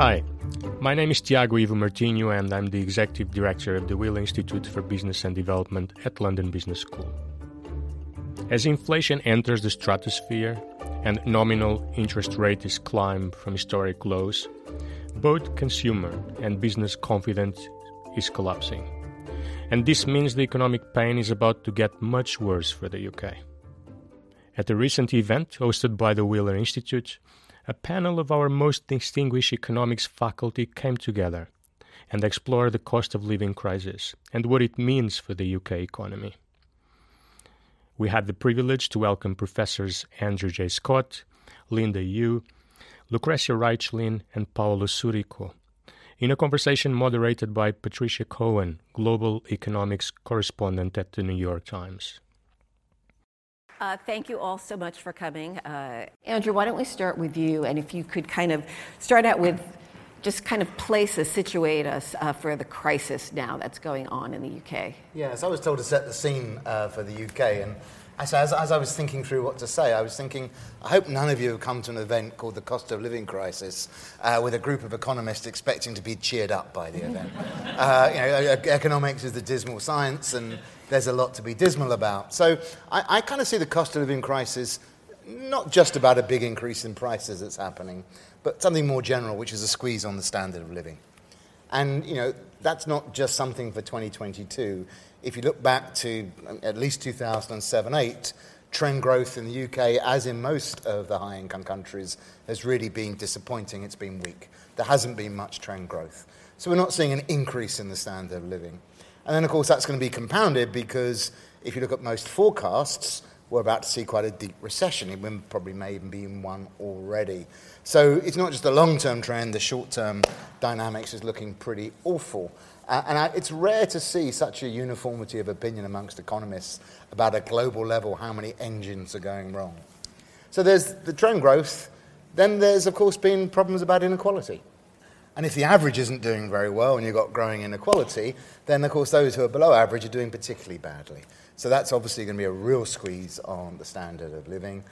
Hi, my name is Tiago Ivo Martinho, and I'm the Executive Director of the Wheeler Institute for Business and Development at London Business School. As inflation enters the stratosphere and nominal interest rates climb from historic lows, both consumer and business confidence is collapsing. And this means the economic pain is about to get much worse for the UK. At a recent event hosted by the Wheeler Institute, a panel of our most distinguished economics faculty came together and explored the cost of living crisis and what it means for the UK economy. We had the privilege to welcome Professors Andrew J. Scott, Linda Yueh, Lucrezia Reichlin, and Paolo Surico, in a conversation moderated by Patricia Cohen, Global Economics Correspondent at the New York Times. Uh, thank you all so much for coming. Uh, Andrew, why don't we start with you? And if you could kind of start out with just kind of place us, situate us uh, for the crisis now that's going on in the UK. Yes, I was told to set the scene uh, for the UK. And as, as, as, I was thinking through what to say, I was thinking, I hope none of you have come to an event called the Cost of Living Crisis uh, with a group of economists expecting to be cheered up by the event. Uh, you know, economics is the dismal science, and there's a lot to be dismal about. So I, I kind of see the cost of living crisis not just about a big increase in prices that's happening, but something more general, which is a squeeze on the standard of living. And, you know, that's not just something for 2022. If you look back to um, at least 2007 8, trend growth in the UK, as in most of the high income countries, has really been disappointing. It's been weak. There hasn't been much trend growth. So we're not seeing an increase in the standard of living. And then, of course, that's going to be compounded because if you look at most forecasts, we're about to see quite a deep recession. It probably may even be in one already. So it's not just a long term trend, the short term dynamics is looking pretty awful. Uh, and I, it's rare to see such a uniformity of opinion amongst economists about a global level how many engines are going wrong. So there's the trend growth. Then there's, of course, been problems about inequality. And if the average isn't doing very well and you've got growing inequality, then of course those who are below average are doing particularly badly. So that's obviously going to be a real squeeze on the standard of living.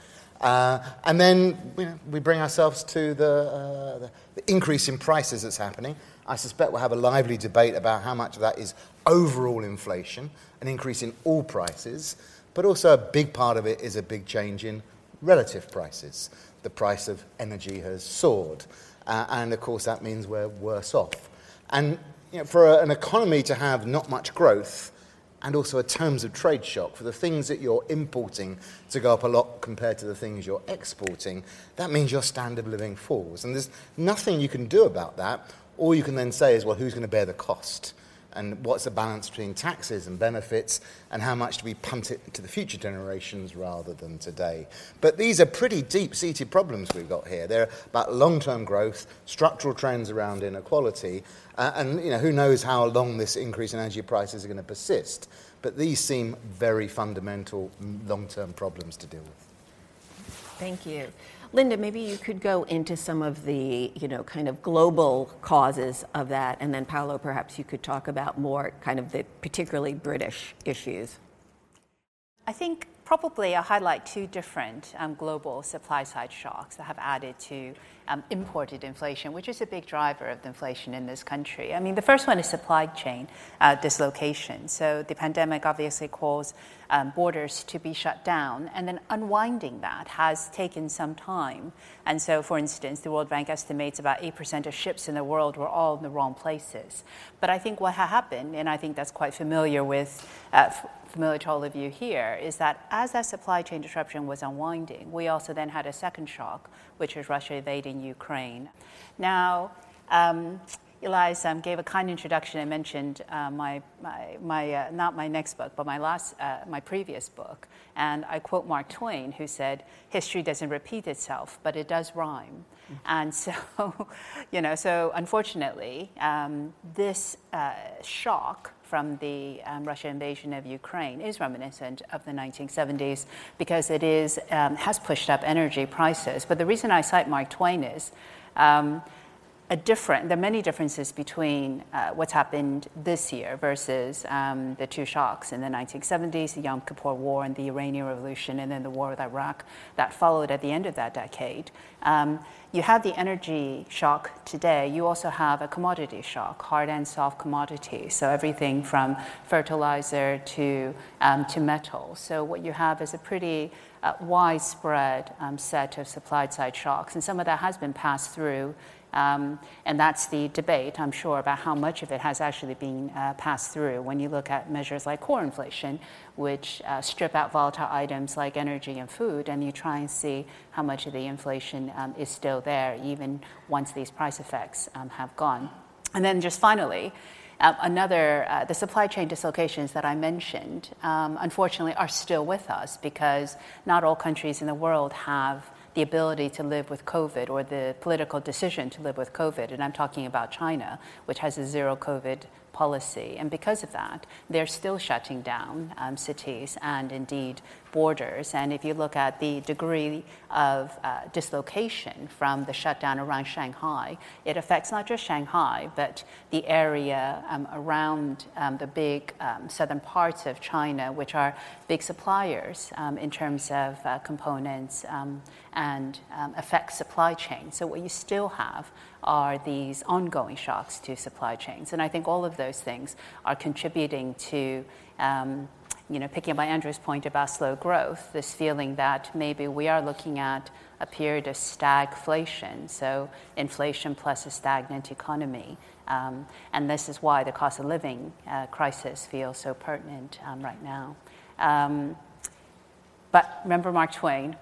Uh, and then you know, we bring ourselves to the, uh, the, the, increase in prices that's happening. I suspect we'll have a lively debate about how much of that is overall inflation, an increase in all prices, but also a big part of it is a big change in relative prices. The price of energy has soared. Uh, and of course, that means we're worse off. And you know, for a, an economy to have not much growth, and also a terms of trade shock for the things that you're importing to go up a lot compared to the things you're exporting, that means your standard of living falls. And there's nothing you can do about that. All you can then say is, well, who's going to bear the cost? And what's the balance between taxes and benefits and how much do we punt it to the future generations rather than today. But these are pretty deep seated problems we've got here. They're about long term growth, structural trends around inequality, uh, and you know, who knows how long this increase in energy prices are going to persist. But these seem very fundamental long term problems to deal with. Thank you. Linda, maybe you could go into some of the, you know, kind of global causes of that, and then Paolo, perhaps you could talk about more kind of the particularly British issues. I think probably I'll highlight two different um, global supply side shocks that have added to um, imported inflation, which is a big driver of the inflation in this country. I mean, the first one is supply chain uh, dislocation. So the pandemic obviously caused um, borders to be shut down, and then unwinding that has taken some time. And so, for instance, the World Bank estimates about 8% of ships in the world were all in the wrong places. But I think what happened, and I think that's quite familiar with, uh, familiar to all of you here, is that as that supply chain disruption was unwinding, we also then had a second shock, which was Russia invading Ukraine. Now, um, Elias um, gave a kind introduction and mentioned uh, my, my, my uh, not my next book, but my, last, uh, my previous book. And I quote Mark Twain, who said, History doesn't repeat itself, but it does rhyme. Mm-hmm. And so, you know, so unfortunately, um, this uh, shock from the um, Russian invasion of Ukraine is reminiscent of the 1970s because it is, um, has pushed up energy prices. But the reason I cite Mark Twain is um, a different, there are many differences between uh, what's happened this year versus um, the two shocks in the 1970s, the Yom Kippur War and the Iranian Revolution, and then the war with Iraq that followed at the end of that decade. Um, you have the energy shock today, you also have a commodity shock, hard and soft commodities. So everything from fertilizer to, um, to metal. So what you have is a pretty uh, widespread um, set of supply side shocks. And some of that has been passed through um, and that's the debate, I'm sure, about how much of it has actually been uh, passed through. When you look at measures like core inflation, which uh, strip out volatile items like energy and food, and you try and see how much of the inflation um, is still there, even once these price effects um, have gone. And then just finally, uh, another, uh, the supply chain dislocations that I mentioned, um, unfortunately, are still with us because not all countries in the world have the ability to live with COVID or the political decision to live with COVID. And I'm talking about China, which has a zero COVID policy. And because of that, they're still shutting down um, cities and indeed borders. And if you look at the degree of uh, dislocation from the shutdown around Shanghai, it affects not just Shanghai, but the area um, around um, the big um, southern parts of China, which are big suppliers um, in terms of uh, components um, and affect supply chains. So, what you still have are these ongoing shocks to supply chains. And I think all of those things are contributing to um, you know, picking up on Andrew's point about slow growth, this feeling that maybe we are looking at a period of stagflation, so inflation plus a stagnant economy. Um, and this is why the cost of living uh, crisis feels so pertinent um, right now. Um, but remember Mark Twain,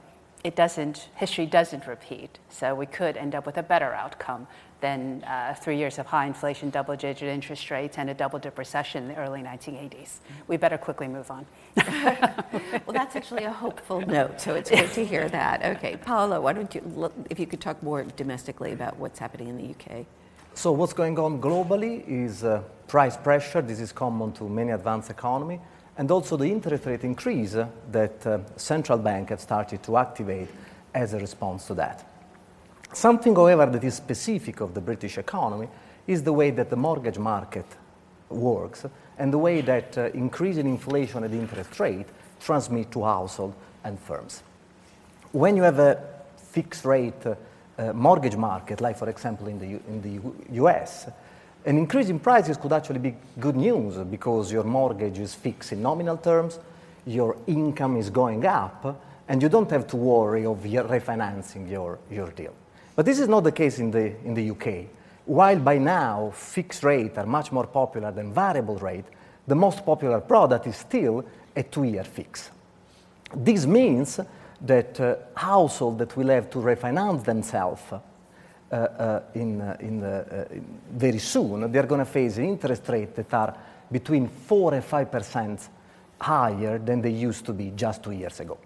it doesn't, history doesn't repeat, so we could end up with a better outcome than uh, three years of high inflation, double digit interest rates, and a double dip recession in the early 1980s. We better quickly move on. well, that's actually a hopeful note, so it's good to hear that. Okay, Paolo, why don't you, if you could talk more domestically about what's happening in the UK? So, what's going on globally is uh, price pressure. This is common to many advanced economies, and also the interest rate increase that uh, central bank have started to activate as a response to that. Something, however, that is specific of the British economy is the way that the mortgage market works and the way that uh, increasing inflation and interest rate transmit to household and firms. When you have a fixed rate uh, uh, mortgage market, like for example in the, U- in the U- US, an increase in prices could actually be good news because your mortgage is fixed in nominal terms, your income is going up, and you don't have to worry of refinancing your, your deal. But this is not the case in the, in the UK. While by now fixed rates are much more popular than variable rate, the most popular product is still a two-year fix. This means that uh, households that will have to refinance themselves in, uh, in, uh, in very soon, they're going to face interest rates that are between 4 and 5 percent higher than they used to be just two years ago.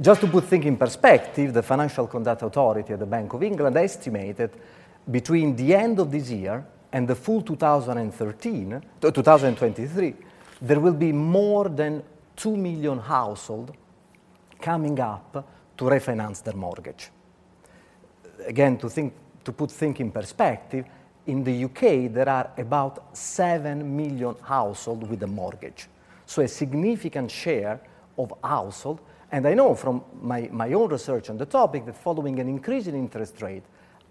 Just to put things in perspective, the Financial Conduct Authority at the Bank of England estimated between the end of this year and the full 2013, 2023, there will be more than 2 million households coming up to refinance their mortgage. Again, to, think, to put things in perspective, in the UK there are about 7 million households with a mortgage. So a significant share of households and I know from my, my own research on the topic that following an increase in interest rate,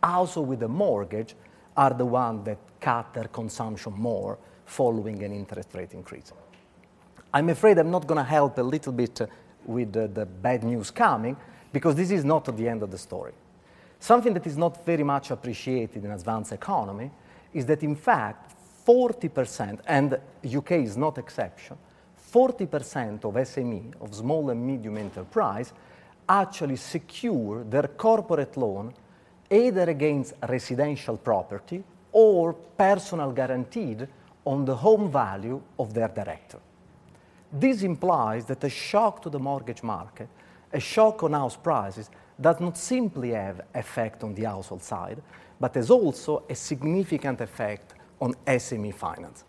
also with a mortgage, are the ones that cut their consumption more following an interest rate increase. I'm afraid I'm not going to help a little bit uh, with the, the bad news coming because this is not the end of the story. Something that is not very much appreciated in advanced economy is that in fact 40%, and UK is not exception, 40% of SME, of small and medium enterprise, actually secure their corporate loan either against residential property or personal guaranteed on the home value of their director. This implies that a shock to the mortgage market, a shock on house prices, does not simply have effect on the household side, but has also a significant effect on SME finance.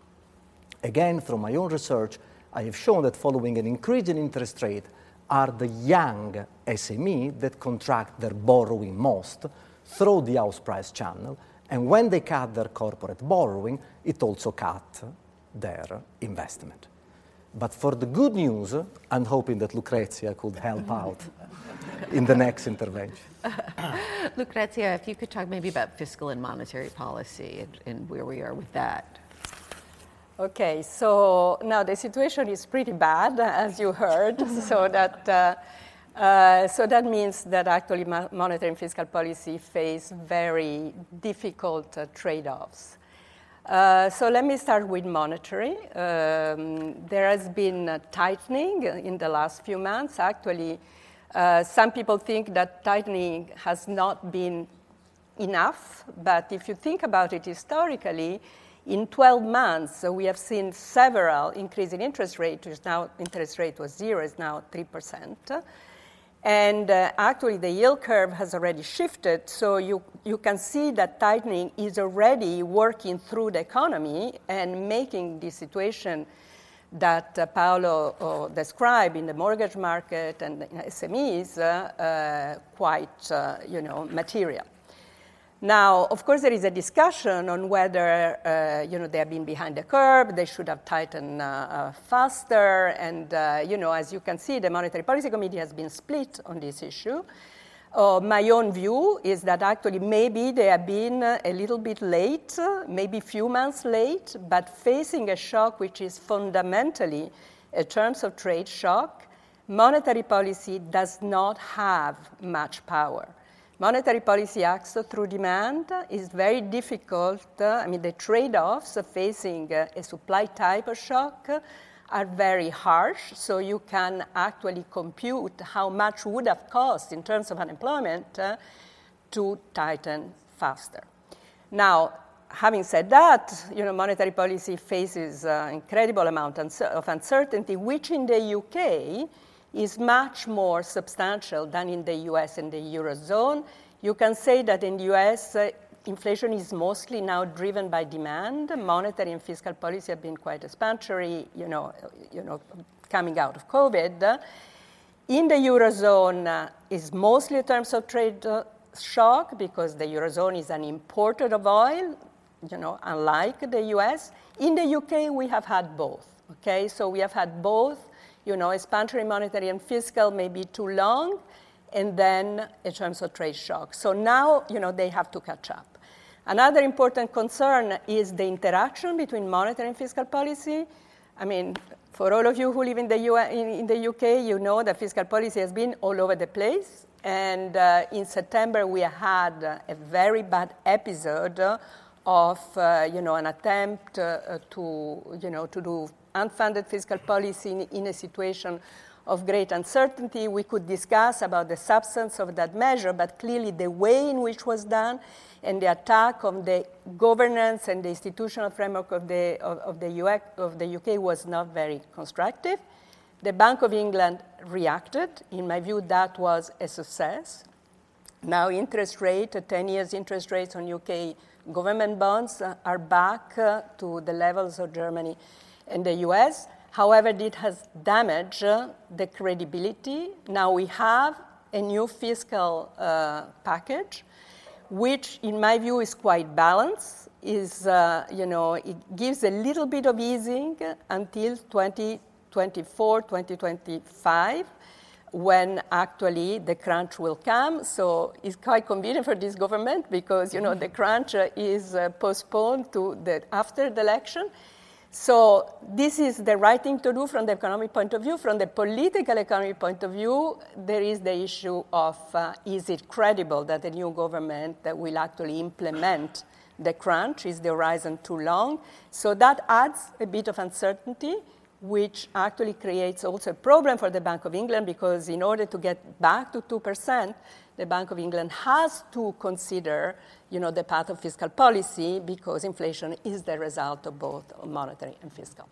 Again, from my own research, I have shown that following an increase in interest rate are the young SME that contract their borrowing most through the house price channel. And when they cut their corporate borrowing, it also cut their investment. But for the good news, I'm hoping that Lucrezia could help out in the next intervention. Lucrezia, if you could talk maybe about fiscal and monetary policy and, and where we are with that. Okay, so now the situation is pretty bad, as you heard. so that uh, uh, so that means that actually monetary and fiscal policy face very difficult uh, trade-offs. Uh, so let me start with monetary. Um, there has been tightening in the last few months. Actually, uh, some people think that tightening has not been enough, but if you think about it historically, in 12 months, we have seen several increase in interest rate, which now interest rate was zero, is now 3%. And uh, actually, the yield curve has already shifted, so you, you can see that tightening is already working through the economy and making the situation that uh, Paolo uh, described in the mortgage market and SMEs uh, uh, quite, uh, you know, material. Now, of course, there is a discussion on whether uh, you know they have been behind the curve, they should have tightened faster, and you know, as you can see, the Monetary Policy Committee has been split on this issue. Uh, my own view is that actually maybe they have been a little bit late, maybe a few months late, but facing a shock which is fundamentally a terms of trade shock, monetary policy does not have much power. Monetary policy acts through demand is very difficult. I mean, the trade offs facing a supply type of shock are very harsh, so you can actually compute how much would have cost in terms of unemployment uh, to tighten faster. Now, having said that, you know, monetary policy faces uh, incredible amount of uncertainty, which in the UK is much more substantial than in the US and the Eurozone. You can say that in the US, uh, inflation is mostly now driven by demand. Monetary and fiscal policy have been quite expansionary, you know, you know coming out of COVID. In the Eurozone, uh, is mostly in terms of trade uh, shock because the Eurozone is an importer of oil, you know, unlike the US. In the UK, we have had both, okay? So we have had both you know, expansionary monetary and fiscal maybe too long, and then in terms of trade shock. So now, you know, they have to catch up. Another important concern is the interaction between monetary and fiscal policy. I mean, for all of you who live in the, in, the UK, you know that fiscal policy has been all over the place. And uh, in September, we had a very bad episode of, uh, you know, an attempt uh, to, you know, to do unfunded fiscal policy in, in a situation of great uncertainty. We could discuss about the substance of that measure, but clearly the way in which was done and the attack on the governance and the institutional framework of the, of, of the, of the UK was not very constructive. The Bank of England reacted. In my view, that was a success. Now, interest rate, 10 years interest rates on UK government bonds are back uh, to the levels of Germany and the US. However, it has damaged the credibility. Now we have a new fiscal uh, package, which, in my view, is quite balanced. Is uh, you know it gives a little bit of easing until 2024, 2025 when actually the crunch will come. So it's quite convenient for this government because you know the crunch is uh, postponed to the after the election. So this is the right thing to do from the economic point of view. From the political economic point of view, there is the issue of uh, is it credible that the new government that will actually implement the crunch? Is the horizon too long? So that adds a bit of uncertainty, which actually creates also a problem for the Bank of England because in order to get back to 2%, the Bank of England has to consider you know, the path of fiscal policy because inflation is the result of both monetary and fiscal.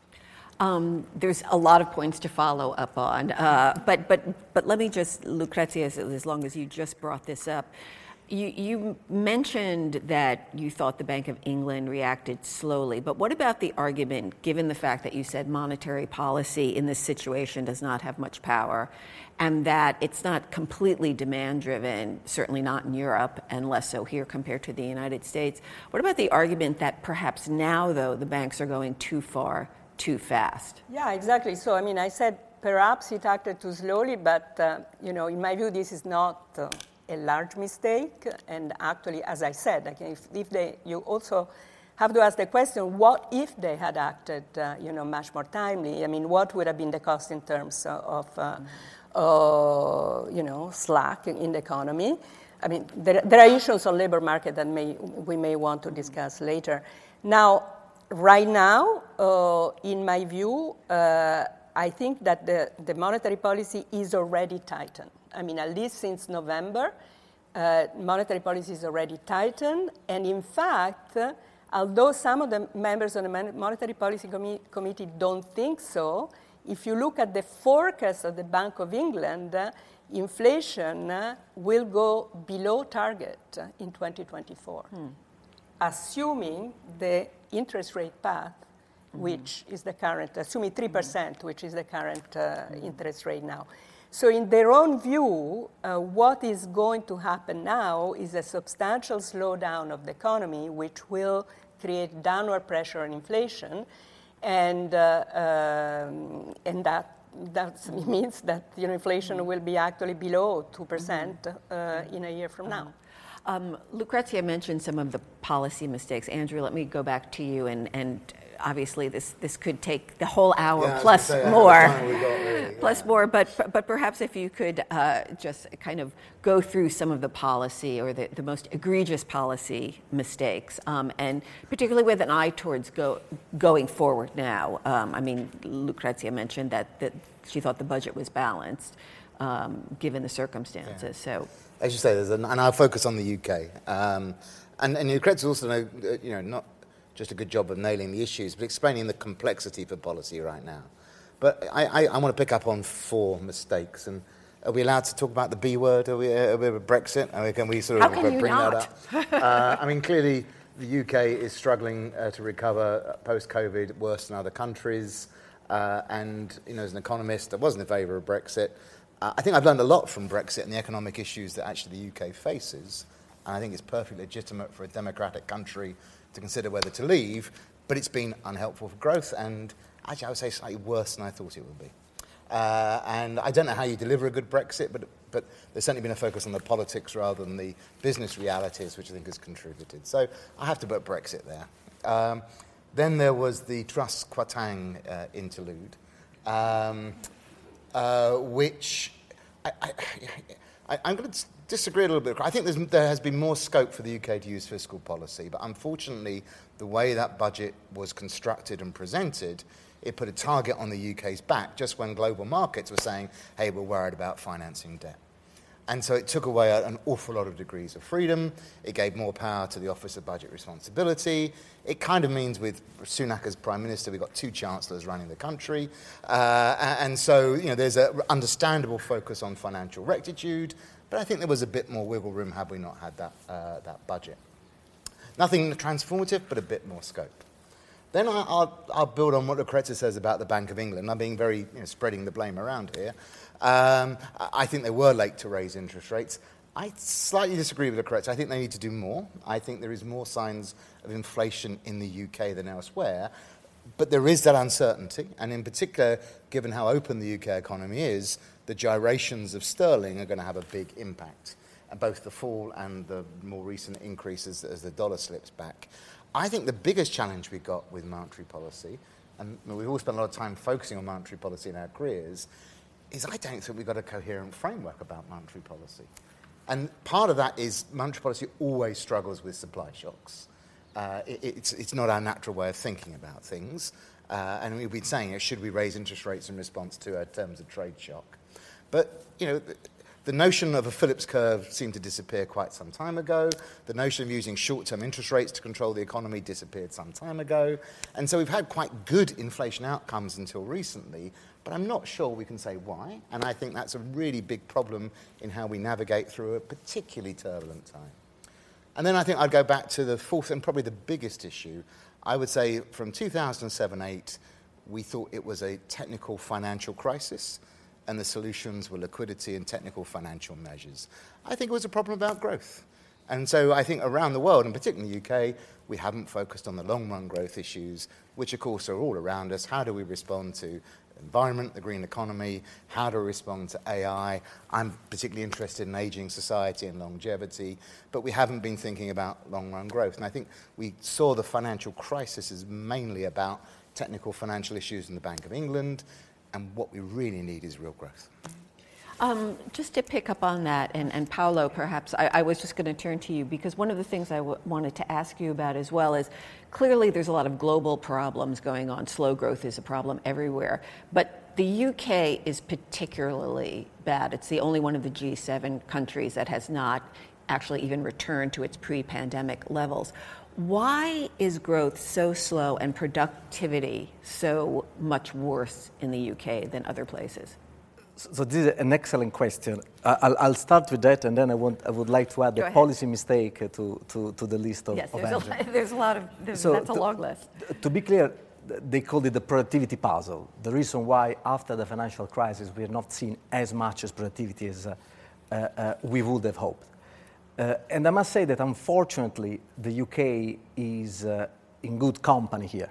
Um, there's a lot of points to follow up on, uh, but, but, but let me just, Lucrezia, as, as long as you just brought this up, you, you, mentioned that you thought the Bank of England reacted slowly, but what about the argument, given the fact that you said monetary policy in this situation does not have much power, and that it's not completely demand driven, certainly not in Europe, and less so here compared to the United States? What about the argument that perhaps now, though, the banks are going too far too fast. Yeah, exactly. So, I mean, I said perhaps it acted too slowly, but, uh, you know, in my view, this is not uh, a large mistake. And actually, as I said, if, if they, you also have to ask the question, what if they had acted, uh, you know, much more timely? I mean, what would have been the cost in terms of, uh, mm-hmm. you know, slack in the economy? I mean, there, there, are issues on labor market that may, we may want to discuss later. Now, right now, uh, in my view, uh, I think that the, the monetary policy is already tightened. I mean, at least since November, uh, monetary policy is already tightened. And in fact, uh, although some of the members of the Monetary Policy Com- Committee don't think so, if you look at the forecast of the Bank of England, uh, inflation uh, will go below target in 2024, hmm. assuming the interest rate path mm-hmm. which is the current, assuming 3%, mm-hmm. which is the current uh, mm-hmm. interest rate now. So, in their own view, uh, what is going to happen now is a substantial slowdown of the economy, which will create downward pressure on inflation, and, uh, um, and that that means that you know, inflation will be actually below 2% uh, in a year from now. Um, Lucrezia mentioned some of the policy mistakes. Andrew, let me go back to you and, and obviously this, this could take the whole hour yeah, plus say, more, really, plus yeah. more. But but perhaps if you could uh, just kind of go through some of the policy or the, the most egregious policy mistakes, um, and particularly with an eye towards go, going forward now. Um, I mean, Lucrezia mentioned that that she thought the budget was balanced um, given the circumstances. Yeah. So. As you say, there's an, and I'll focus on the UK. Um, and, and Lucrezia also know, uh, you know, not just a good job of nailing the issues, but explaining the complexity for policy right now. But I, I, I want to pick up on four mistakes. And are we allowed to talk about the B word? Are we, are we Brexit? Are we, can we sort of bring that up? uh, I mean, clearly, the UK is struggling uh, to recover post COVID worse than other countries. Uh, and, you know, as an economist, I wasn't in favour of Brexit. Uh, I think I've learned a lot from Brexit and the economic issues that actually the UK faces. And I think it's perfectly legitimate for a democratic country to consider whether to leave, but it's been unhelpful for growth and actually I would say slightly worse than I thought it would be. Uh, and I don't know how you deliver a good Brexit, but, but there's certainly been a focus on the politics rather than the business realities, which I think has contributed. So I have to put Brexit there. Um, then there was the Truss Kwarteng uh, interlude, um, uh, which I, am going to disagree a little bit. I think there has been more scope for the UK to use fiscal policy, but unfortunately, the way that budget was constructed and presented, it put a target on the UK's back just when global markets were saying, hey, we're worried about financing debt. And so it took away an awful lot of degrees of freedom. It gave more power to the Office of Budget Responsibility. It kind of means with Sunak as Prime Minister, we've got two chancellors running the country. Uh, and so, you know, there's an understandable focus on financial rectitude, but I think there was a bit more wiggle room had we not had that, uh, that budget. Nothing transformative, but a bit more scope. Then I'll, I'll build on what Lucrezia says about the Bank of England. I'm being very, you know, spreading the blame around here. Um, I think they were late to raise interest rates. I slightly disagree with Lucrezia. I think they need to do more. I think there is more signs of inflation in the UK than elsewhere. But there is that uncertainty, and in particular, given how open the UK economy is, the gyrations of sterling are going to have a big impact, both the fall and the more recent increases as the dollar slips back. I think the biggest challenge we've got with monetary policy, and we've all spent a lot of time focusing on monetary policy in our careers, is I don't think we've got a coherent framework about monetary policy. And part of that is monetary policy always struggles with supply shocks. Uh, it, it's, it's not our natural way of thinking about things. Uh, and we've been saying, should we raise interest rates in response to a terms of trade shock? But, you know, the, notion of a Phillips curve seemed to disappear quite some time ago. The notion of using short term interest rates to control the economy disappeared some time ago. And so we've had quite good inflation outcomes until recently, but I'm not sure we can say why. And I think that's a really big problem in how we navigate through a particularly turbulent time. And then I think I'd go back to the fourth and probably the biggest issue. I would say from 2007 8, we thought it was a technical financial crisis, and the solutions were liquidity and technical financial measures. I think it was a problem about growth. And so I think around the world, and particularly in the UK, we haven't focused on the long run growth issues, which of course are all around us. How do we respond to environment, the green economy, how to respond to AI. I'm particularly interested in aging society and longevity, but we haven't been thinking about long run growth. And I think we saw the financial crisis as mainly about technical financial issues in the Bank of England, and what we really need is real growth. Um, just to pick up on that, and, and Paolo, perhaps, I, I was just going to turn to you because one of the things I w- wanted to ask you about as well is clearly there's a lot of global problems going on. Slow growth is a problem everywhere. But the UK is particularly bad. It's the only one of the G7 countries that has not actually even returned to its pre pandemic levels. Why is growth so slow and productivity so much worse in the UK than other places? So this is an excellent question. I'll, I'll start with that, and then I, want, I would like to add Go a ahead. policy mistake to, to, to the list of, Yes, of there's a, there's a lot of, So that's a to- long list. To be clear, they called it the productivity puzzle. The reason why, after the financial crisis, we have not seen as much as productivity as uh, uh, we would have hoped. Uh, and I must say that unfortunately, the UK is uh, in good company here,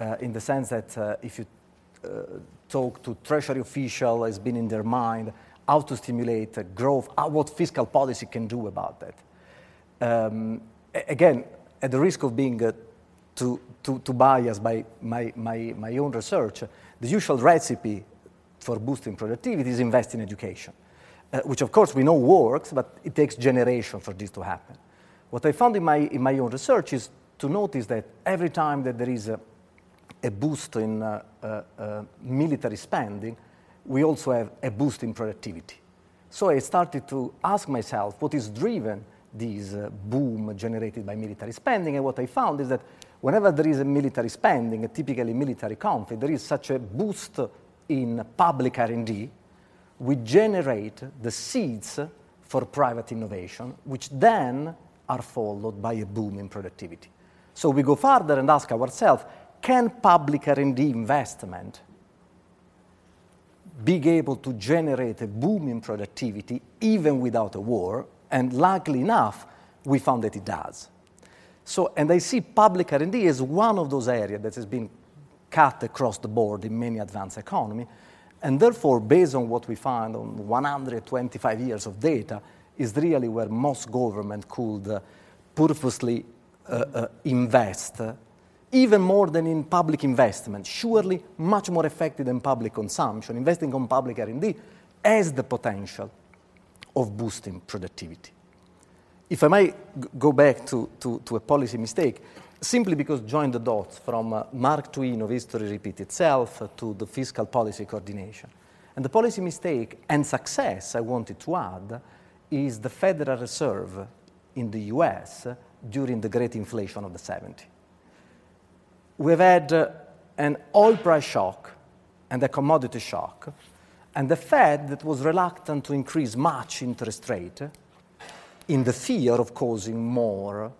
uh, in the sense that uh, if you uh, talk to Treasury official, has been in their mind how to stimulate uh, growth, how, what fiscal policy can do about that. Um, again, at the risk of being too, too, too biased by my, my, my own research, the usual recipe for boosting productivity is invest in education, uh, which of course we know works, but it takes generation for this to happen. What I found in my, in my own research is to notice that every time that there is a, a boost in uh, uh, uh, military spending, we also have a boost in productivity. So I started to ask myself what is driven this uh, boom generated by military spending, and what I found is that whenever there is a military spending, a typically military conflict, there is such a boost in public R&D, we generate the seeds for private innovation, which then are followed by a boom in productivity. So we go further and ask ourselves, can public R&D investment be able to generate a boom in productivity even without a war? And luckily enough, we found that it does. So, and I see public R&D as one of those areas that has been cut across the board in many advanced economies, and therefore, based on what we find on 125 years of data, is really where most government could uh, purposely uh, uh, invest, uh, even more than in public investment. Surely, much more effective than public consumption. Investing on public R&D has the potential of boosting productivity. If I may go back to, to, to a policy mistake, simply because join the dots from uh, Mark Twain of History Repeat Itself uh, to the fiscal policy coordination. And the policy mistake and success I wanted to add is the Federal Reserve in the US uh, during the great inflation of the 70s. We've had uh, an oil price shock and a commodity shock, and the Fed that was reluctant to increase much interest rate in the fear of causing more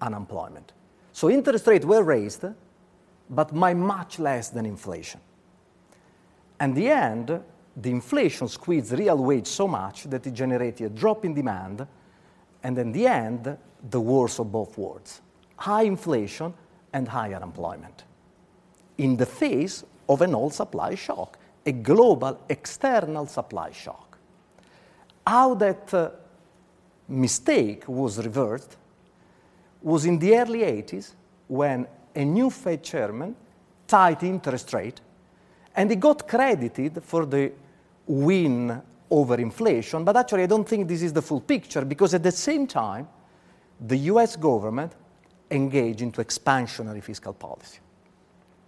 unemployment. So interest rates were raised, but by much less than inflation. And the end, the inflation squeezed real wage so much that it generated a drop in demand, and in the end, the worst of both worlds high inflation and high unemployment. In the face of an oil supply shock, a global external supply shock. How that uh, mistake was reversed was in the early 80s when a new Fed chairman tied interest rate and he got credited for the win over inflation, but actually I don't think this is the full picture because at the same time, the US government engaged into expansionary fiscal policy.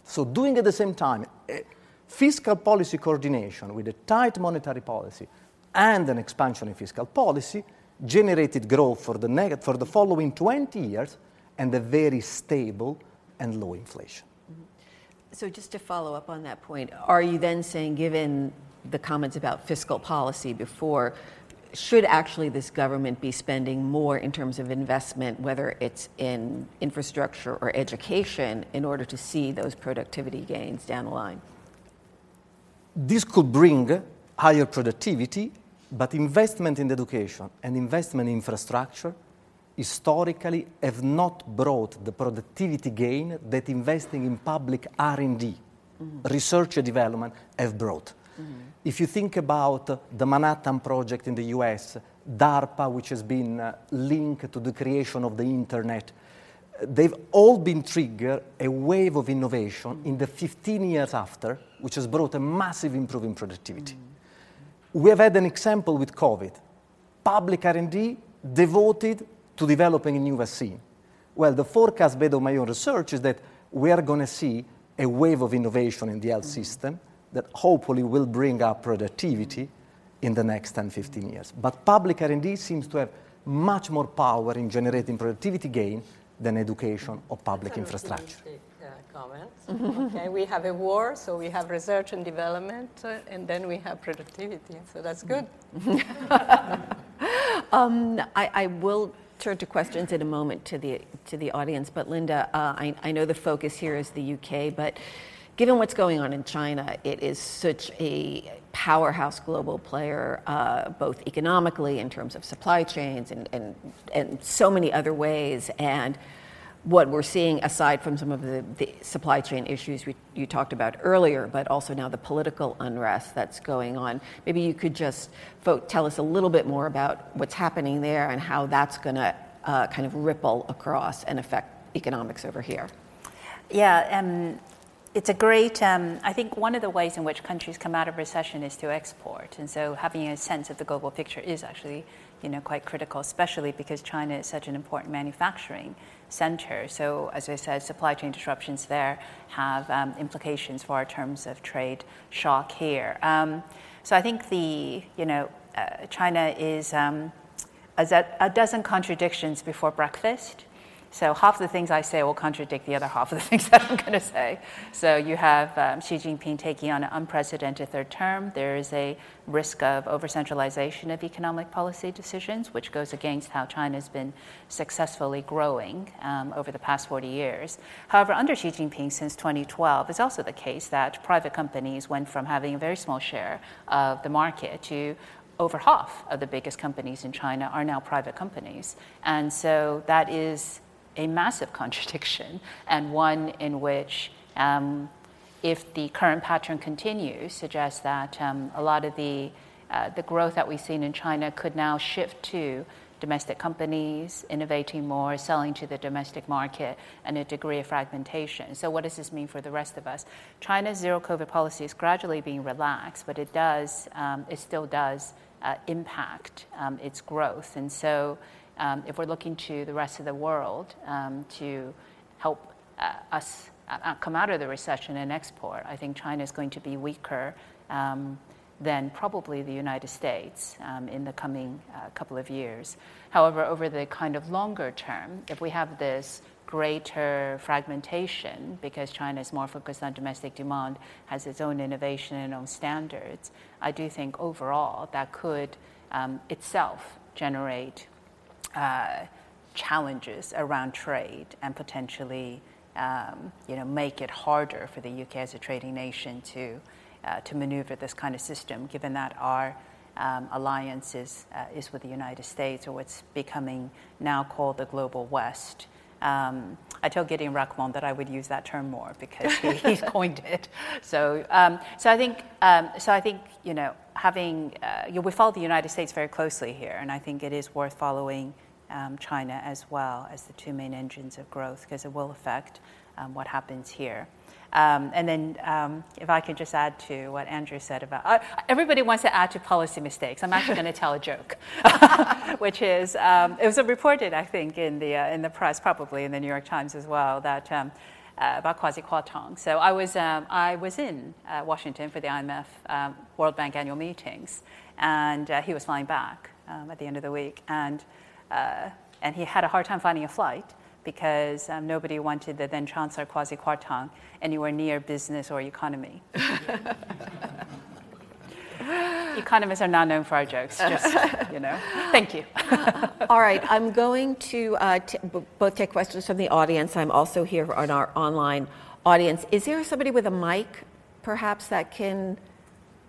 So doing at the same time a fiscal policy coordination with a tight monetary policy and an expansionary fiscal policy generated growth for the, for the following 20 years and a very stable and low inflation. Mm-hmm. So, just to follow up on that point, are you then saying, given the comments about fiscal policy before, should actually this government be spending more in terms of investment, whether it's in infrastructure or education, in order to see those productivity gains down the line? This could bring higher productivity, but investment in education and investment in infrastructure historically have not brought the productivity gain that investing in public R&D, mm-hmm. research and development, have brought. Mm-hmm. If you think about the Manhattan Project in the US, DARPA, which has been uh, linked to the creation of the internet, they've all been triggered a wave of innovation in the 15 years after, which has brought a massive improvement in productivity. We have had an example with COVID. Public R&D devoted to developing a new vaccine. Well, the forecast based on my own research is that we are going to see a wave of innovation in the health system that hopefully will bring up productivity in the next 10, 15 years. But public R&D seems to have much more power in generating productivity gain than education or public infrastructure. Comments. okay, we have a war, so we have research and development, uh, and then we have productivity. So that's good. um, I, I, will turn to questions in a moment to the to the audience, but Linda, uh, I, I know the focus here is the UK, but given what's going on in China, it is such a powerhouse global player, uh, both economically in terms of supply chains and, and, and so many other ways. And what we're seeing, aside from some of the, the supply chain issues we, you talked about earlier, but also now the political unrest that's going on, maybe you could just tell us a little bit more about what's happening there and how that's going to uh, kind of ripple across and affect economics over here. Yeah, um, it's a great, um, I think one of the ways in which countries come out of recession is to export. And so having a sense of the global picture is actually, you know, quite critical, especially because China is such an important manufacturing center. So as I said, supply chain disruptions there have um, implications for our terms of trade shock here. Um, so I think the, you know, uh, China is um, a, a dozen contradictions before breakfast. So half the things I say will contradict the other half of the things that I'm going to say. So you have um, Xi Jinping taking on an unprecedented third term. There is a risk of over centralization of economic policy decisions, which goes against how China has been successfully growing um, over the past 40 years. However, under Xi Jinping since 2012, it's also the case that private companies went from having a very small share of the market to over half of the biggest companies in China are now private companies. And so that is a massive contradiction and one in which, um, if the current pattern continues, suggests that um, a lot of the, uh, the growth that we've seen in China could now shift to domestic companies innovating more, selling to the domestic market, and a degree of fragmentation. So, what does this mean for the rest of us? China's zero COVID policy is gradually being relaxed, but it does, um, it still does uh, impact um, its growth. And so, um, if we're looking to the rest of the world um, to help uh, us uh, come out of the recession and export, I think China is going to be weaker um, than probably the United States um, in the coming uh, couple of years. However, over the kind of longer term, if we have this greater fragmentation because China is more focused on domestic demand, has its own innovation and own standards, I do think overall that could um, itself generate uh, challenges around trade and potentially um, you know, make it harder for the UK as a trading nation to, uh, to maneuver this kind of system, given that our um, alliance is, uh, is with the United States, or what's becoming now called the Global West. Um, I told Gideon Rachman that I would use that term more because he, he's coined it. So, um, so I think, um, so I think you know, having uh, we follow the United States very closely here, and I think it is worth following um, China as well as the two main engines of growth because it will affect um, what happens here. Um, and then, um, if I could just add to what Andrew said about uh, everybody wants to add to policy mistakes. I'm actually going to tell a joke, which is um, it was reported, I think, in the uh, in the press, probably in the New York Times as well, that. Um, uh, about Kwasi Kwarteng. So I was, um, I was in uh, Washington for the IMF um, World Bank annual meetings, and uh, he was flying back at the end of the week. And uh, and he had a hard time finding a flight because um, nobody wanted the then Chancellor Kwasi Kwarteng anywhere near business or economy. Economists are not known for our jokes, just, you know. Thank you. All right, I'm going to uh, t- both take questions from the audience. I'm also here on our online audience. Is there somebody with a mic, perhaps, that can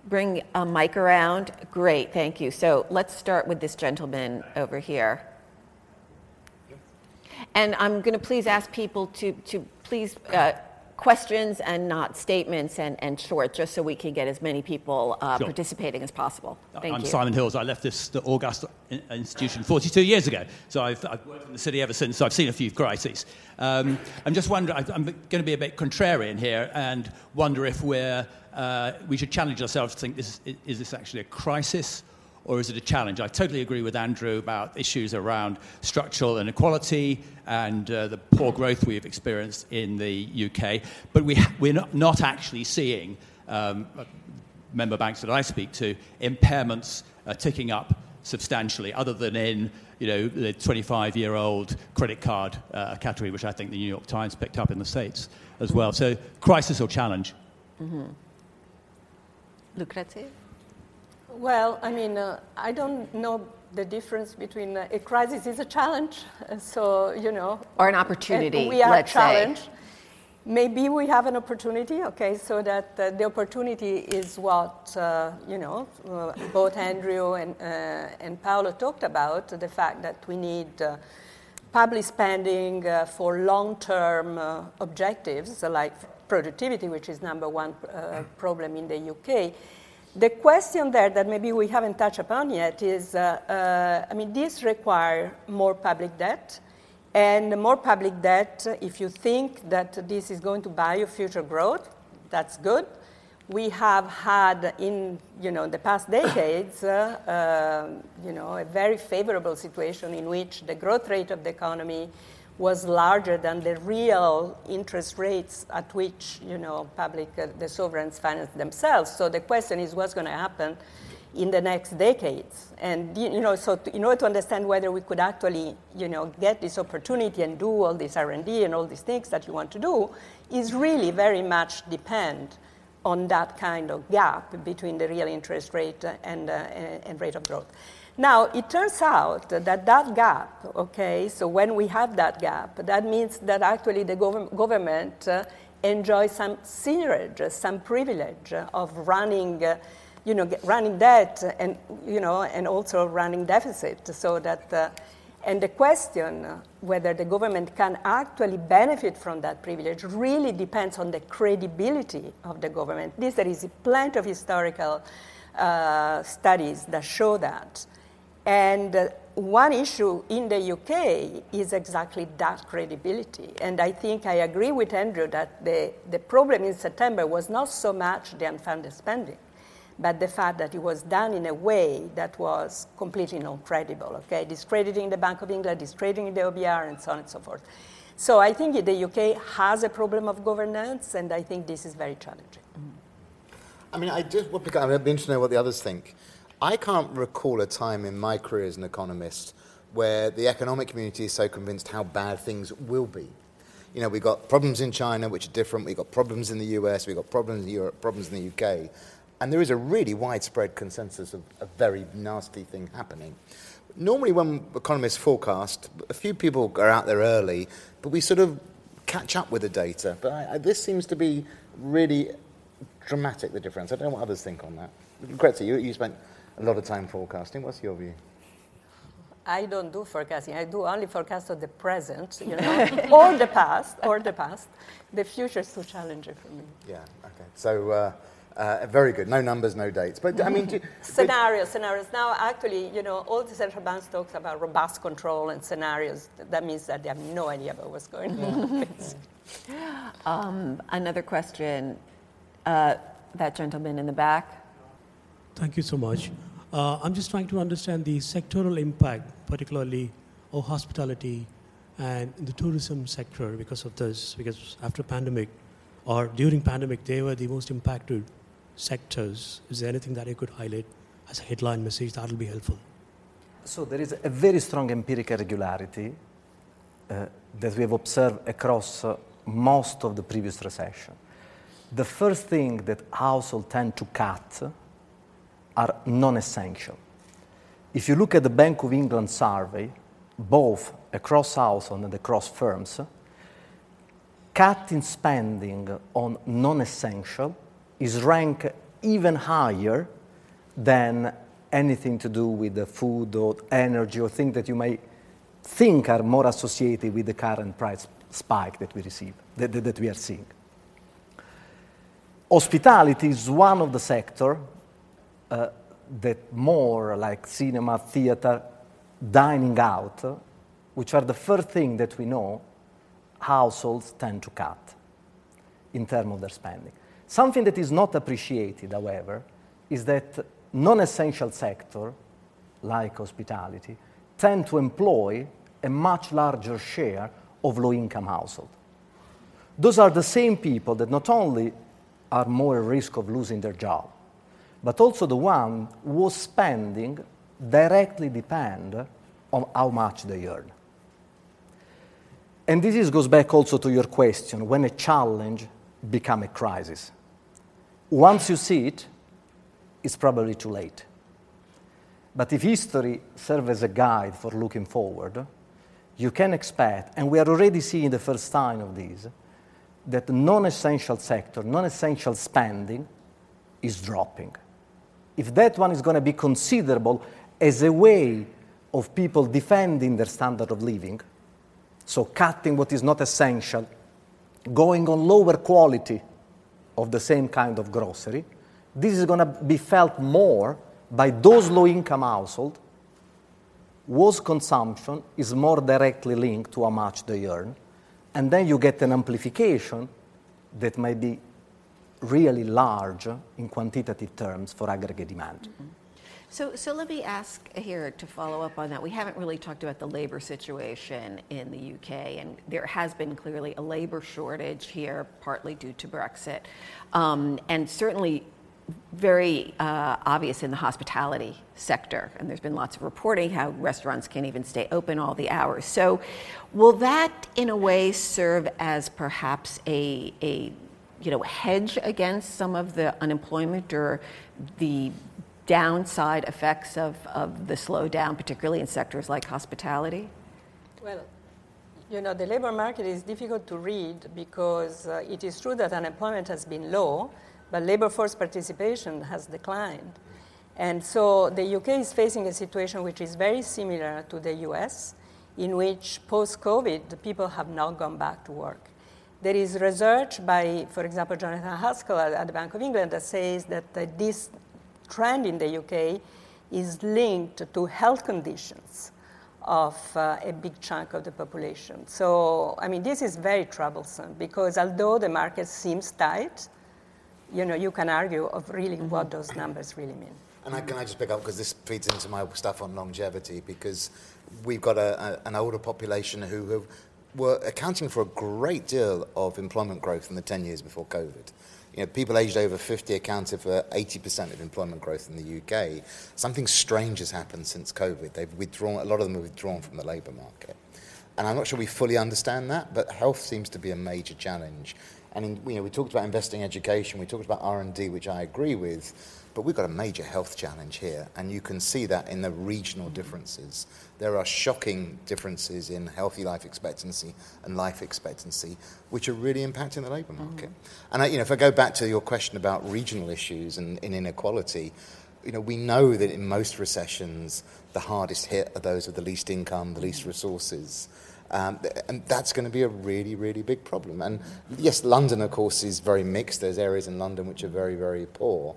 bring a mic around? Great, thank you. So let's start with this gentleman over here. And I'm going to please ask people to, to please uh, questions and not statements and, and short, just so we can get as many people uh, sure. participating as possible. Thank I'm you. Simon Hills. I left this august institution 42 years ago. So I've, I've, worked in the city ever since. So I've seen a few crises. Um, I'm just wondering, I'm going to be a bit contrarian here and wonder if we're, uh, we should challenge ourselves to think this, is this actually a crisis or is it a challenge? I totally agree with Andrew about issues around structural inequality and uh, the poor growth we've experienced in the UK, but we, we're not, not, actually seeing um, member banks that I speak to impairments uh, ticking up substantially, other than in you know the 25-year-old credit card uh, category, which I think the New York Times picked up in the states as well. So, crisis or challenge? Mm-hmm. Well, I mean, uh, I don't know the difference between uh, a crisis is a challenge, uh, so you know, or an opportunity. We are challenged. Maybe we have an opportunity. Okay, so that uh, the opportunity is what uh, you know. Uh, both Andrew and and Paolo talked about the fact that we need. Public spending for long-term objectives like productivity, which is number one problem in the UK, the question there that maybe we haven't touched upon yet is, uh, uh, I mean, this require more public debt, and more public debt, if you think that this is going to buy you future growth, that's good. We have had in, you know, the past decades, uh, uh you know, a very favorable situation in which the growth rate of the economy was larger than the real interest rates at which you know public uh, the sovereigns finance themselves. So the question is what's going to happen in the next decades. And you know, so to, in order to understand whether we could actually you know get this opportunity and do all this R&D and all these things that you want to do, is really very much depend on that kind of gap between the real interest rate and, uh, and rate of growth. Now, it turns out that that gap, okay, so when we have that gap, that means that actually the gov- government uh, enjoys some seigniorage, some privilege of running, uh, you know, running debt and, you know, and also running deficit so that, uh, and the question whether the government can actually benefit from that privilege really depends on the credibility of the government. This, there is plenty of historical uh, studies that show that. And uh, one issue in the UK is exactly that credibility. And I think I agree with Andrew that the, the problem in September was not so much the unfunded spending, but the fact that it was done in a way that was completely non credible, okay? Discrediting the Bank of England, discrediting the OBR, and so on and so forth. So I think the UK has a problem of governance, and I think this is very challenging. I mean, I just would be, I'd be interested to know what the others think. I can't recall a time in my career as an economist where the economic community is so convinced how bad things will be. You know, we've got problems in China, which are different. We've got problems in the US. We've got problems in Europe, problems in the UK. And there is a really widespread consensus of a very nasty thing happening. Normally, when economists forecast, a few people are out there early, but we sort of catch up with the data. But I, I, this seems to be really dramatic, the difference. I don't know what others think on that. Greta, you, you spent a lot of time forecasting. What's your view? I don't do forecasting. I do only forecast of the present, you know, or the past, or the past. The future is too challenging for me. Yeah. Okay. So. Uh, uh, very good. No numbers, no dates. But I mean, do, scenarios, scenarios. Now, actually, you know, all the central banks talks about robust control and scenarios. That means that they have no idea about what's going on. um, another question. Uh, that gentleman in the back. Thank you so much. Uh, I'm just trying to understand the sectoral impact, particularly of hospitality and the tourism sector because of this, because after pandemic or during pandemic, they were the most impacted sectors. Is there anything that you could highlight as a headline message that will be helpful? So there is a very strong empirical regularity uh, that we have observed across uh, most of the previous recession. The first thing that households tend to cut are non essential. If you look at the Bank of England survey, both across households and across firms, cutting spending on non essential is ranked even higher than anything to do with the food or energy or things that you may think are more associated with the current price spike that we receive, that, that, that we are seeing. Hospitality is one of the sector uh, that more like cinema, theater, dining out, which are the first thing that we know households tend to cut in terms of their spending. Something that is not appreciated, however, is that non-essential sector, like hospitality, tend to employ a much larger share of low-income households. Those are the same people that not only are more at risk of losing their job, but also the one whose spending directly depend on how much they earn. And this goes back also to your question, when a challenge become a crisis. Once you see it, it's probably too late. But if history serves as a guide for looking forward, you can expect, and we are already seeing the first sign of this, that non-essential sector, non-essential spending is dropping. If that one is going to be considerable as a way of people defending their standard of living, so cutting what is not essential, going on lower quality of the same kind of grocery, this is going to be felt more by those low-income households whose consumption is more directly linked to how much they earn, and then you get an amplification that may be really large in quantitative terms for aggregate demand. Mm-hmm. So, so let me ask here to follow up on that. We haven't really talked about the labor situation in the UK, and there has been clearly a labor shortage here, partly due to Brexit, um, and certainly very uh, obvious in the hospitality sector. And there's been lots of reporting how restaurants can't even stay open all the hours. So, will that, in a way, serve as perhaps a, a you know, hedge against some of the unemployment or the downside effects of, of the slowdown, particularly in sectors like hospitality? Well, you know, the labor market is difficult to read because uh, it is true that unemployment has been low, but labor force participation has declined. And so the UK is facing a situation which is very similar to the US, in which post COVID, people have not gone back to work. There is research by, for example, Jonathan Haskell at the Bank of England that says that uh, this trend in the UK is linked to health conditions of uh, a big chunk of the population. So, I mean, this is very troublesome because although the market seems tight, you know, you can argue of really mm-hmm. what those numbers really mean. And I, can I just pick up because this feeds into my stuff on longevity because we've got a, a, an older population who have, were accounting for a great deal of employment growth in the 10 years before COVID. You know, people aged over 50 accounted for 80% of employment growth in the UK. Something strange has happened since COVID. They've withdrawn, a lot of them have withdrawn from the labour market. And I'm not sure we fully understand that, but health seems to be a major challenge. And in, you know, we talked about investing in education, we talked about R&D, which I agree with, but we've got a major health challenge here, and you can see that in the regional differences. There are shocking differences in healthy life expectancy and life expectancy, which are really impacting the labour market. Mm. And I, you know, if I go back to your question about regional issues and, and inequality, you know, we know that in most recessions, the hardest hit are those with the least income, the least resources. Um, and that's going to be a really, really big problem. And yes, London, of course, is very mixed. There's areas in London which are very, very poor.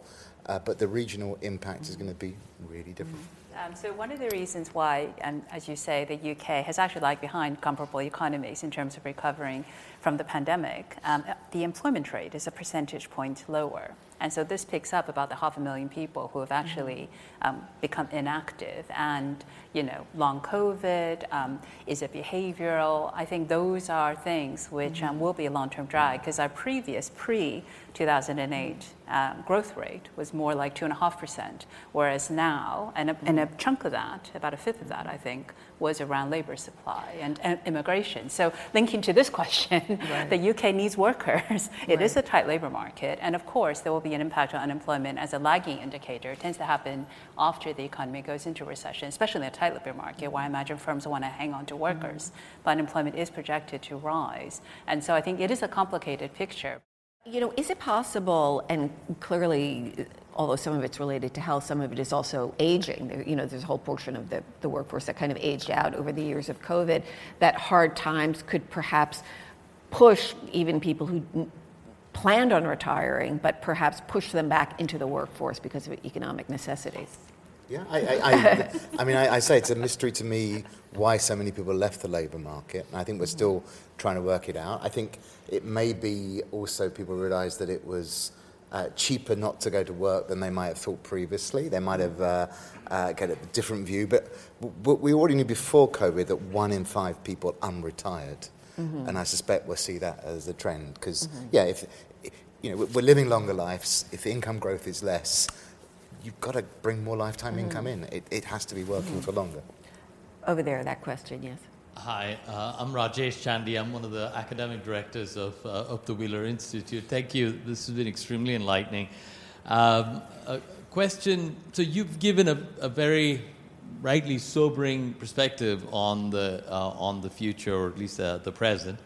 Uh, but the regional impact is going to be really different. Um, so one of the reasons why, and as you say, the UK has actually lagged behind comparable economies in terms of recovering from the pandemic, um, the employment rate is a percentage point lower. And so this picks up about the half a million people who have actually um, become inactive. And, you know, long COVID, um, is it behavioral? I think those are things which um, will be a long term drag because our previous pre 2008 um, growth rate was more like 2.5%, whereas now, and a, and a chunk of that, about a fifth of that, I think, was around labor supply and, and immigration. So, linking to this question, right. the UK needs workers. It right. is a tight labor market, and of course, there will be an impact on unemployment as a lagging indicator. It tends to happen after the economy goes into recession, especially in a tight labor market, where I imagine firms want to hang on to workers. Mm-hmm. But unemployment is projected to rise. And so, I think it is a complicated picture. You know, is it possible, and clearly, although some of it's related to health, some of it is also aging. You know, there's a whole portion of the, the workforce that kind of aged out over the years of COVID, that hard times could perhaps push even people who planned on retiring, but perhaps push them back into the workforce because of economic necessities. Yeah, I, I, I, I mean, I, I, say it's a mystery to me why so many people left the labour market. And I think we're still trying to work it out. I think it may be also people realise that it was uh, cheaper not to go to work than they might have thought previously. They might have uh, uh, get a different view. But w- we already knew before COVID that one in five people unretired. Mm-hmm. And I suspect we'll see that as a trend. Because, mm-hmm. yeah, if, you know, we're living longer lives. If the income growth is less, you've got to bring more lifetime mm-hmm. income in. It, it has to be working mm-hmm. for longer. Over there, that question, yes. Hi, uh, I'm Rajesh Chandy. I'm one of the academic directors of, uh, of the Wheeler Institute. Thank you. This has been extremely enlightening. Um, a question so, you've given a, a, very rightly sobering perspective on the, uh, on the future, or at least uh, the present.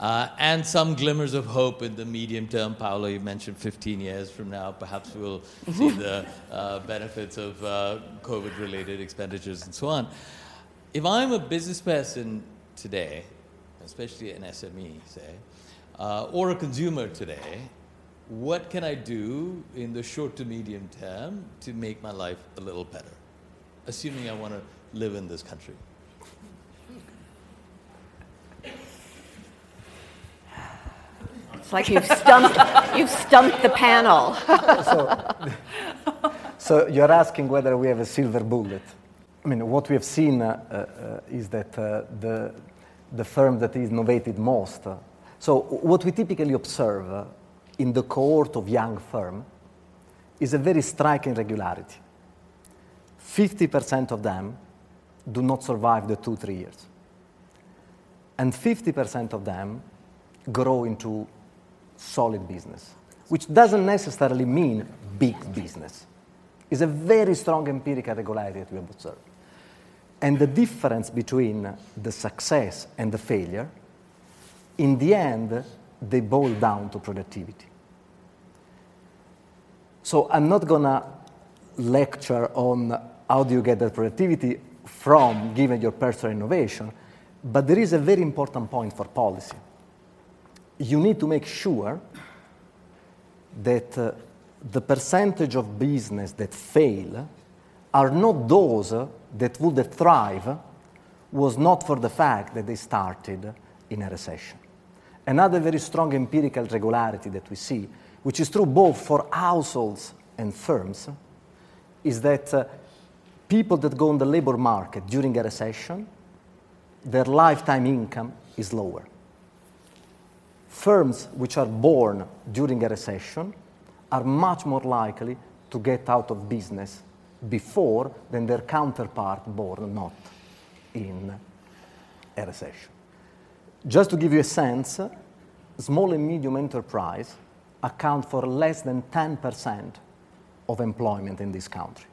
Uh, and some glimmers of hope in the medium term. Paolo, you mentioned 15 years from now, perhaps we'll see the uh, benefits of uh, COVID related expenditures and so on. If I'm a business person today, especially an SME, say, uh, or a consumer today, what can I do in the short to medium term to make my life a little better, assuming I want to live in this country? It's like you've stumped, you've stumped the panel. so, so, you're asking whether we have a silver bullet. I mean, what we have seen uh, uh, is that uh, the, the firm that is innovated most. Uh, so what we typically observe uh, in the cohort of young firm is a very striking regularity. 50% of them do not survive the two, three years. And 50% of them grow into solid business, which doesn't necessarily mean big business. It's a very strong empirical regularity that we have observed. And the difference between the success and the failure, in the end, they boil down to productivity. So I'm not going to lecture on how do you get that productivity from given your personal innovation, but there is a very important point for policy you need to make sure that uh, the percentage of business that fail are not those that would thrive was not for the fact that they started in a recession. Another very strong empirical regularity that we see, which is true both for households and firms, is that uh, people that go on the labor market during a recession, their lifetime income is lower firms which are born during a recession are much more likely to get out of business before than their counterpart born not in a recession. Just to give you a sense, small and medium enterprise account for less than 10% of employment in this country.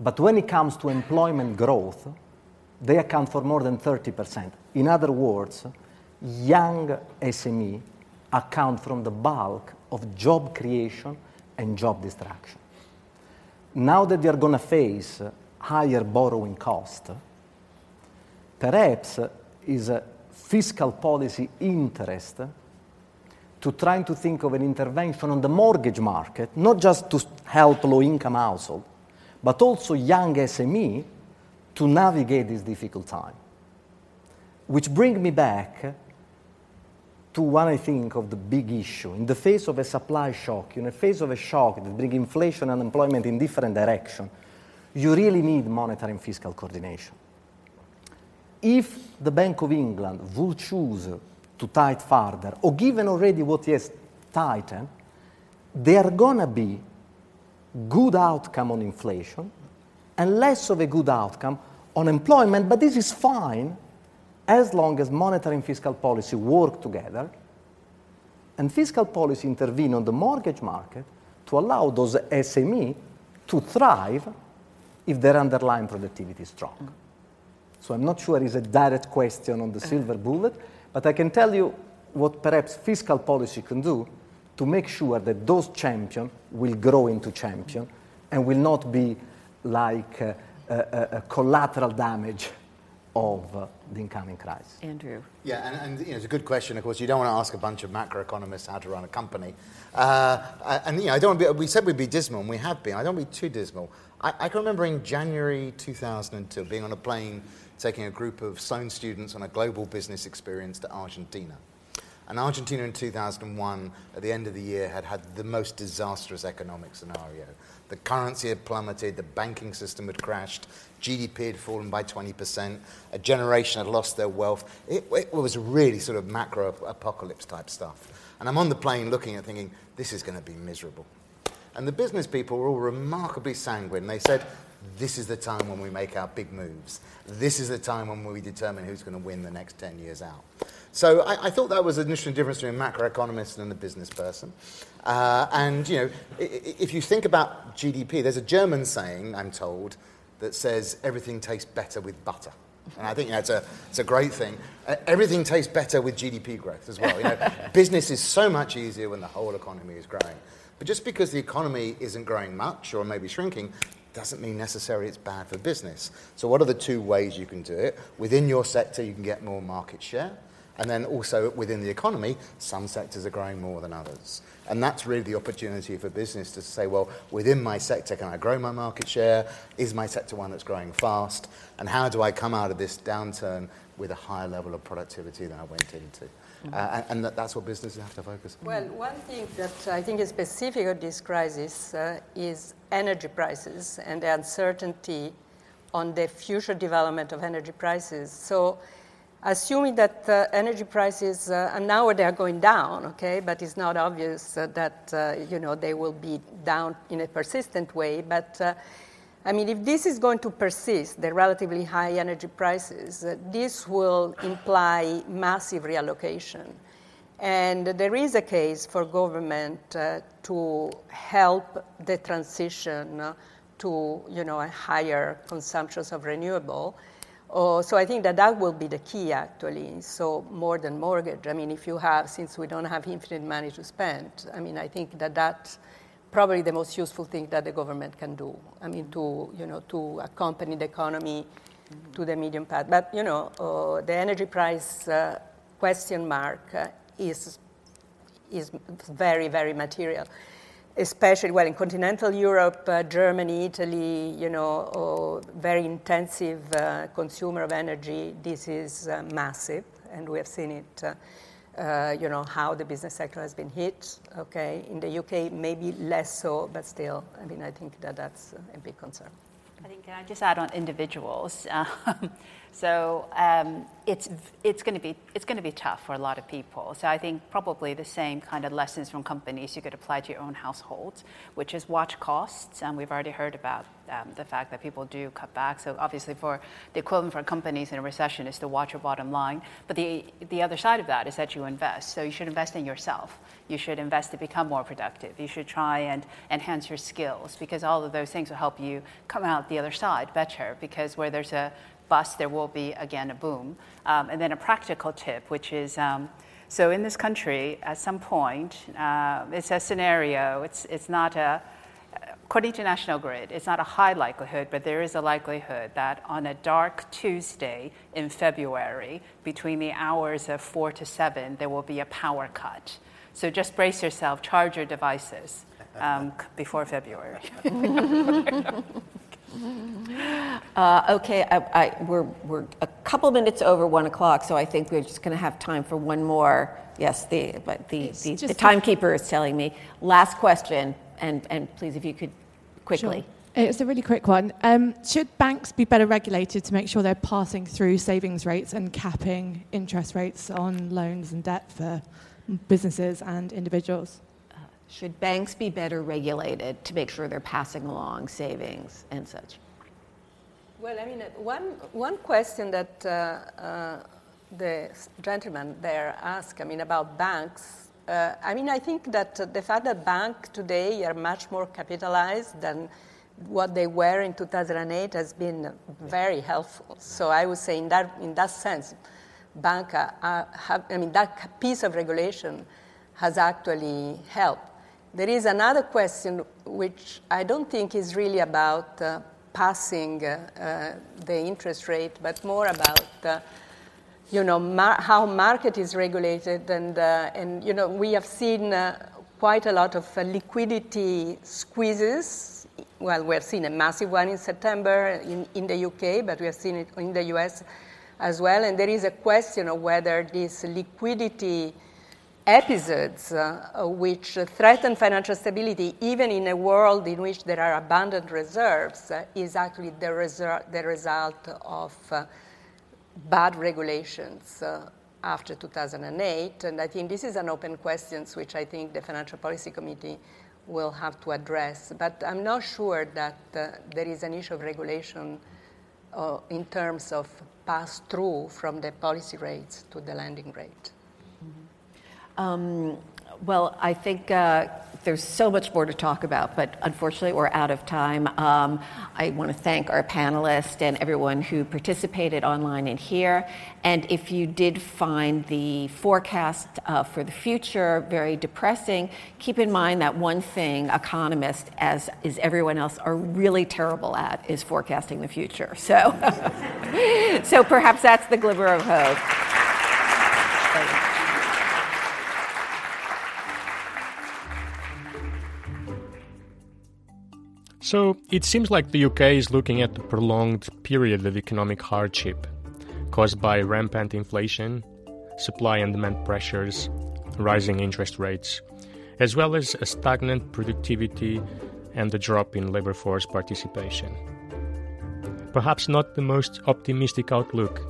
But when it comes to employment growth, they account for more than 30%. In other words, young SME account from the bulk of job creation and job destruction. Now that they are going to face higher borrowing cost, perhaps is a fiscal policy interest to trying to think of an intervention on the mortgage market, not just to help low-income household, but also young SME to navigate this difficult time. Which bring me back to one, I think, of the big issue. In the face of a supply shock, in the face of a shock that brings inflation and unemployment in different directions, you really need monetary and fiscal coordination. If the Bank of England would choose to tighten further, or given already what has tightened, there are going to be good outcome on inflation and less of a good outcome on employment, but this is fine as long as monetary and fiscal policy work together, and fiscal policy intervene on the mortgage market to allow those SME to thrive if their underlying productivity is strong. Mm. So I'm not sure it's a direct question on the silver bullet, but I can tell you what perhaps fiscal policy can do to make sure that those champions will grow into champions and will not be like a, a, a collateral damage of uh, the incoming crisis. Andrew. Yeah, and, and you know, it's a good question. Of course, you don't want to ask a bunch of macroeconomists how to run a company. Uh, and you know, I don't want to be, we said we'd be dismal, and we have been. I don't want to be too dismal. I, I can remember in January 2002 being on a plane taking a group of Sloan students on a global business experience to Argentina. And Argentina in 2001, at the end of the year, had had the most disastrous economic scenario. The currency had plummeted, the banking system had crashed, GDP had fallen by 20%, a generation had lost their wealth. It, it was really sort of macro apocalypse type stuff. And I'm on the plane looking at thinking, this is going to be miserable. And the business people were all remarkably sanguine. They said, this is the time when we make our big moves. This is the time when we determine who's going to win the next 10 years out. So I, I thought that was an interesting difference between a macroeconomist and a business person. Uh, and, you know, if you think about GDP, there's a German saying, I'm told, that says everything tastes better with butter. And I think you know, it's, a, it's a great thing. Uh, everything tastes better with GDP growth as well. You know, business is so much easier when the whole economy is growing. But just because the economy isn't growing much or maybe shrinking doesn't mean necessarily it's bad for business. So, what are the two ways you can do it? Within your sector, you can get more market share. And then also within the economy, some sectors are growing more than others. And that's really the opportunity for business to say, well, within my sector, can I grow my market share? Is my sector one that's growing fast? And how do I come out of this downturn with a higher level of productivity than I went into? Mm-hmm. Uh, and, that, that's what businesses have to focus on. Well, one thing that I think is specific of this crisis uh, is energy prices and the uncertainty on the future development of energy prices. So assuming that uh, energy prices, uh, and now they are going down, okay, but it's not obvious uh, that, uh, you know, they will be down in a persistent way. But, uh, I mean, if this is going to persist, the relatively high energy prices, uh, this will imply massive reallocation. And there is a case for government to help the transition to, you know, a higher consumptions of renewable. Oh, so I think that that will be the key actually. So more than mortgage. I mean, if you have, since we don't have infinite money to spend, I mean, I think that that's probably the most useful thing that the government can do. I mean, to you know, to accompany the economy mm-hmm. to the medium path. But you know, uh, the energy price uh, question mark uh, is is very very material especially well in continental Europe, uh, Germany, Italy, you know, very intensive uh, consumer of energy. This is uh, massive, and we have seen it. Uh, uh, you know how the business sector has been hit. Okay, in the UK, maybe less so, but still, I mean, I think that that's a big concern. I think can I just add on individuals? So um, it's it's going to be it's going to be tough for a lot of people. So I think probably the same kind of lessons from companies you could apply to your own households, which is watch costs. And we've already heard about um, the fact that people do cut back. So obviously, for the equivalent for companies in a recession is to watch your bottom line. But the the other side of that is that you invest. So you should invest in yourself. You should invest to become more productive. You should try and enhance your skills because all of those things will help you come out the other side better. Because where there's a bust, there will be again a boom. Um, and then a practical tip, which is um, so in this country, at some point, uh, it's a scenario, it's, it's not a, according to National Grid, it's not a high likelihood, but there is a likelihood that on a dark Tuesday in February, between the hours of 4 to 7, there will be a power cut. So just brace yourself, charge your devices um, before February. Uh, okay, I, I, we're, we're a couple minutes over one o'clock, so I think we're just going to have time for one more. Yes, the, but the, the, the, timekeeper is telling me. Last question, and, and please, if you could quickly. Sure. It's a really quick one. Um, should banks be better regulated to make sure they're passing through savings rates and capping interest rates on loans and debt for businesses and individuals? Should banks be better regulated to make sure they're passing along savings and such? Well, I mean, one, one question that uh, uh, the gentleman there asked, I mean, about banks, uh, I mean, I think that the fact that banks today are much more capitalized than what they were in 2008 has been very helpful. So I would say, in that, in that sense, bank, uh, I mean, that piece of regulation has actually helped. There is another question which I don't think is really about uh, passing uh, uh, the interest rate, but more about uh, you know mar- how market is regulated, and uh, and you know we have seen uh, quite a lot of liquidity squeezes. Well, we have seen a massive one in September in, in the UK, but we have seen it in the US as well. And there is a question of whether this liquidity episodes uh, which threaten financial stability, even in a world in which there are abundant reserves, uh, is actually the, the result of uh, bad regulations uh, after 2008. And I think this is an open question which I think the Financial Policy Committee will have to address. But I'm not sure that uh, there is an issue of regulation uh, in terms of pass through from the policy rates to the lending rate. Um, well, I think uh, there's so much more to talk about, but unfortunately, we're out of time. Um, I want to thank our panelists and everyone who participated online and here. And if you did find the forecast uh, for the future very depressing, keep in mind that one thing economists, as is everyone else, are really terrible at is forecasting the future. So, so perhaps that's the glimmer of hope. So it seems like the UK is looking at a prolonged period of economic hardship caused by rampant inflation, supply and demand pressures, rising interest rates, as well as a stagnant productivity and a drop in labor force participation. Perhaps not the most optimistic outlook,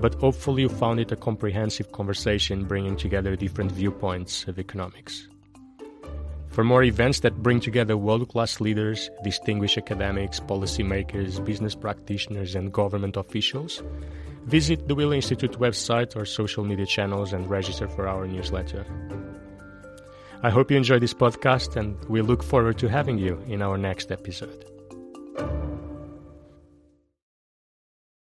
but hopefully you found it a comprehensive conversation bringing together different viewpoints of economics. For more events that bring together world class leaders, distinguished academics, policymakers, business practitioners, and government officials, visit the Wheeler Institute website or social media channels and register for our newsletter. I hope you enjoy this podcast, and we look forward to having you in our next episode.